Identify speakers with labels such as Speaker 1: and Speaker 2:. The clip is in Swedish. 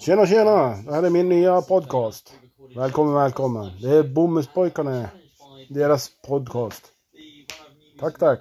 Speaker 1: Tjena tjena! Det här är min nya podcast. Välkommen välkommen. Det är Bomullspojkarna. Deras podcast. Tack tack.